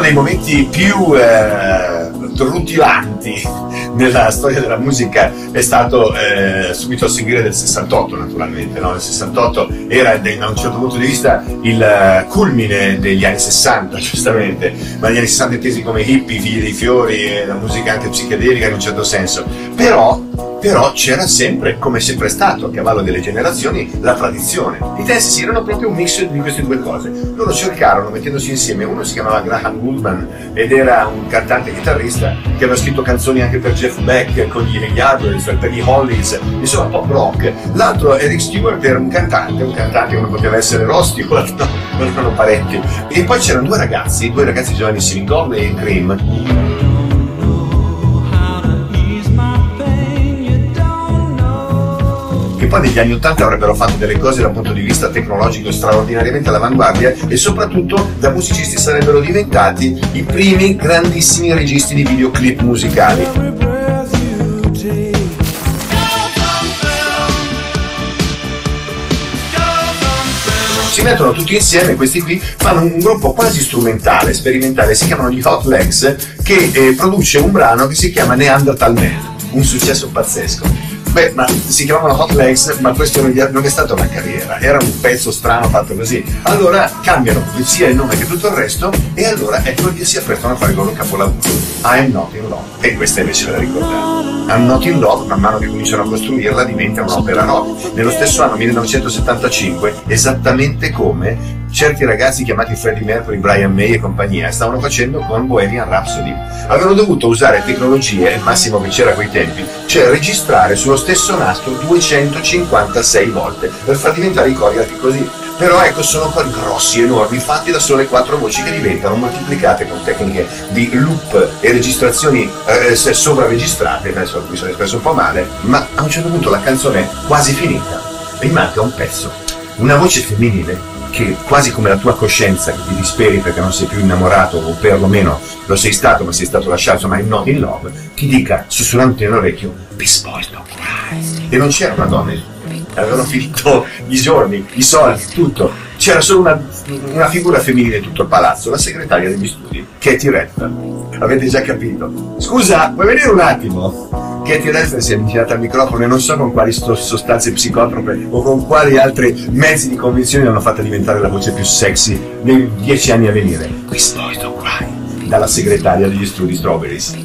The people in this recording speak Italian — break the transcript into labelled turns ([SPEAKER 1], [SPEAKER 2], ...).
[SPEAKER 1] dei momenti più eh, rutilanti nella storia della musica è stato eh, subito a seguire del 68 naturalmente, no? il 68 era da un certo punto di vista il eh, culmine degli anni 60 giustamente, ma gli anni 60 intesi come hippie, figli dei fiori, la musica anche psichedelica in un certo senso, però però c'era sempre, come sempre stato, a cavallo delle generazioni, la tradizione. I Tennessee erano proprio un mix di queste due cose. Loro cercarono, mettendosi insieme, uno si chiamava Graham Goodman ed era un cantante chitarrista che aveva scritto canzoni anche per Jeff Beck, con gli Yardbirds, per gli Hollies, insomma pop rock. L'altro Eric Stewart era un cantante, un cantante come poteva essere Rosti, no, non erano parenti. E poi c'erano due ragazzi, due ragazzi giovanissimi, Goldie e Cream poi negli anni 80 avrebbero fatto delle cose dal punto di vista tecnologico straordinariamente all'avanguardia e soprattutto da musicisti sarebbero diventati i primi grandissimi registi di videoclip musicali. si mettono tutti insieme, questi qui fanno un gruppo quasi strumentale, sperimentale, si chiamano gli Hot Legs, che eh, produce un brano che si chiama Neanderthal Man, un successo pazzesco. Beh, ma si chiamavano Hot Legs, ma questo non è stata una carriera, era un pezzo strano fatto così. Allora cambiano sia il nome che tutto il resto, e allora ecco che si apprestano a fare il loro capolavoro. I'm not in love. E questa invece la ricordate. I'm not in love, man mano che cominciano a costruirla, diventa un'opera rock. Nello stesso anno 1975, esattamente come certi ragazzi chiamati Freddie Mercury, Brian May e compagnia stavano facendo con Bohemian Rhapsody. Avevano dovuto usare tecnologie, il massimo che c'era a quei tempi, cioè registrare sullo stesso nastro 256 volte per far diventare i cori così. Però ecco, sono cori grossi, enormi, fatti da sole quattro voci che diventano moltiplicate con tecniche di loop e registrazioni eh, sovraregistrate, adesso mi sono espresso un po' male, ma a un certo punto la canzone è quasi finita, mi manca un pezzo, una voce femminile che quasi come la tua coscienza che ti disperi perché non sei più innamorato o perlomeno lo sei stato ma sei stato lasciato insomma in not in love ti dica sussurrando nell'orecchio be spoiled e non c'era una donna avevano finito i giorni i soldi tutto. C'era solo una, una figura femminile in tutto il palazzo la segretaria degli studi Katie Redfern. Avete già capito? Scusa puoi venire un attimo Katie Redfern si è avvicinata al microfono e non so con quali sostanze psicotrope o con quali altri mezzi di convinzione l'hanno fatta diventare la voce più sexy nei dieci anni a venire. Boys Don't Cry, dalla segretaria degli studi Strawberries.